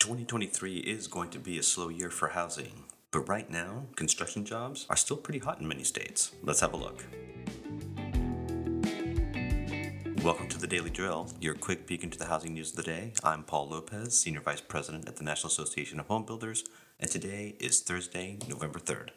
2023 is going to be a slow year for housing, but right now, construction jobs are still pretty hot in many states. Let's have a look. Welcome to the Daily Drill, your quick peek into the housing news of the day. I'm Paul Lopez, Senior Vice President at the National Association of Home Builders, and today is Thursday, November 3rd.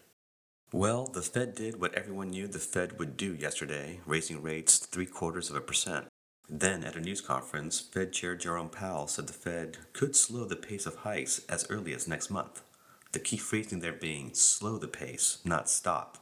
Well, the Fed did what everyone knew the Fed would do yesterday, raising rates three quarters of a percent. Then, at a news conference, Fed Chair Jerome Powell said the Fed could slow the pace of hikes as early as next month. The key phrasing there being slow the pace, not stop.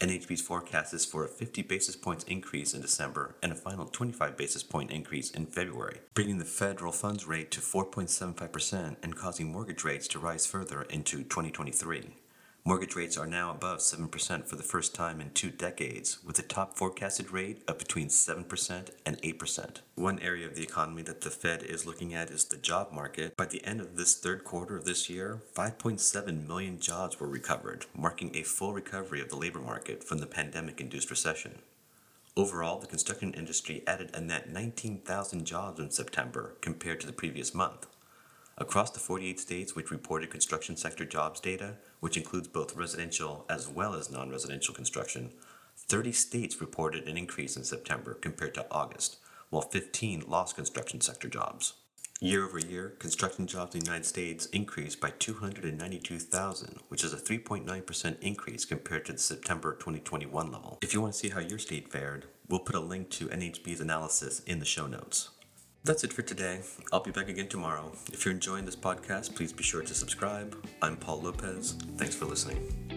NAHB's forecast is for a 50 basis points increase in December and a final 25 basis point increase in February, bringing the federal funds rate to 4.75% and causing mortgage rates to rise further into 2023. Mortgage rates are now above 7% for the first time in two decades, with a top forecasted rate of between 7% and 8%. One area of the economy that the Fed is looking at is the job market. By the end of this third quarter of this year, 5.7 million jobs were recovered, marking a full recovery of the labor market from the pandemic induced recession. Overall, the construction industry added a net 19,000 jobs in September compared to the previous month. Across the 48 states which reported construction sector jobs data, which includes both residential as well as non residential construction, 30 states reported an increase in September compared to August, while 15 lost construction sector jobs. Year over year, construction jobs in the United States increased by 292,000, which is a 3.9% increase compared to the September 2021 level. If you want to see how your state fared, we'll put a link to NAHB's analysis in the show notes. That's it for today. I'll be back again tomorrow. If you're enjoying this podcast, please be sure to subscribe. I'm Paul Lopez. Thanks for listening.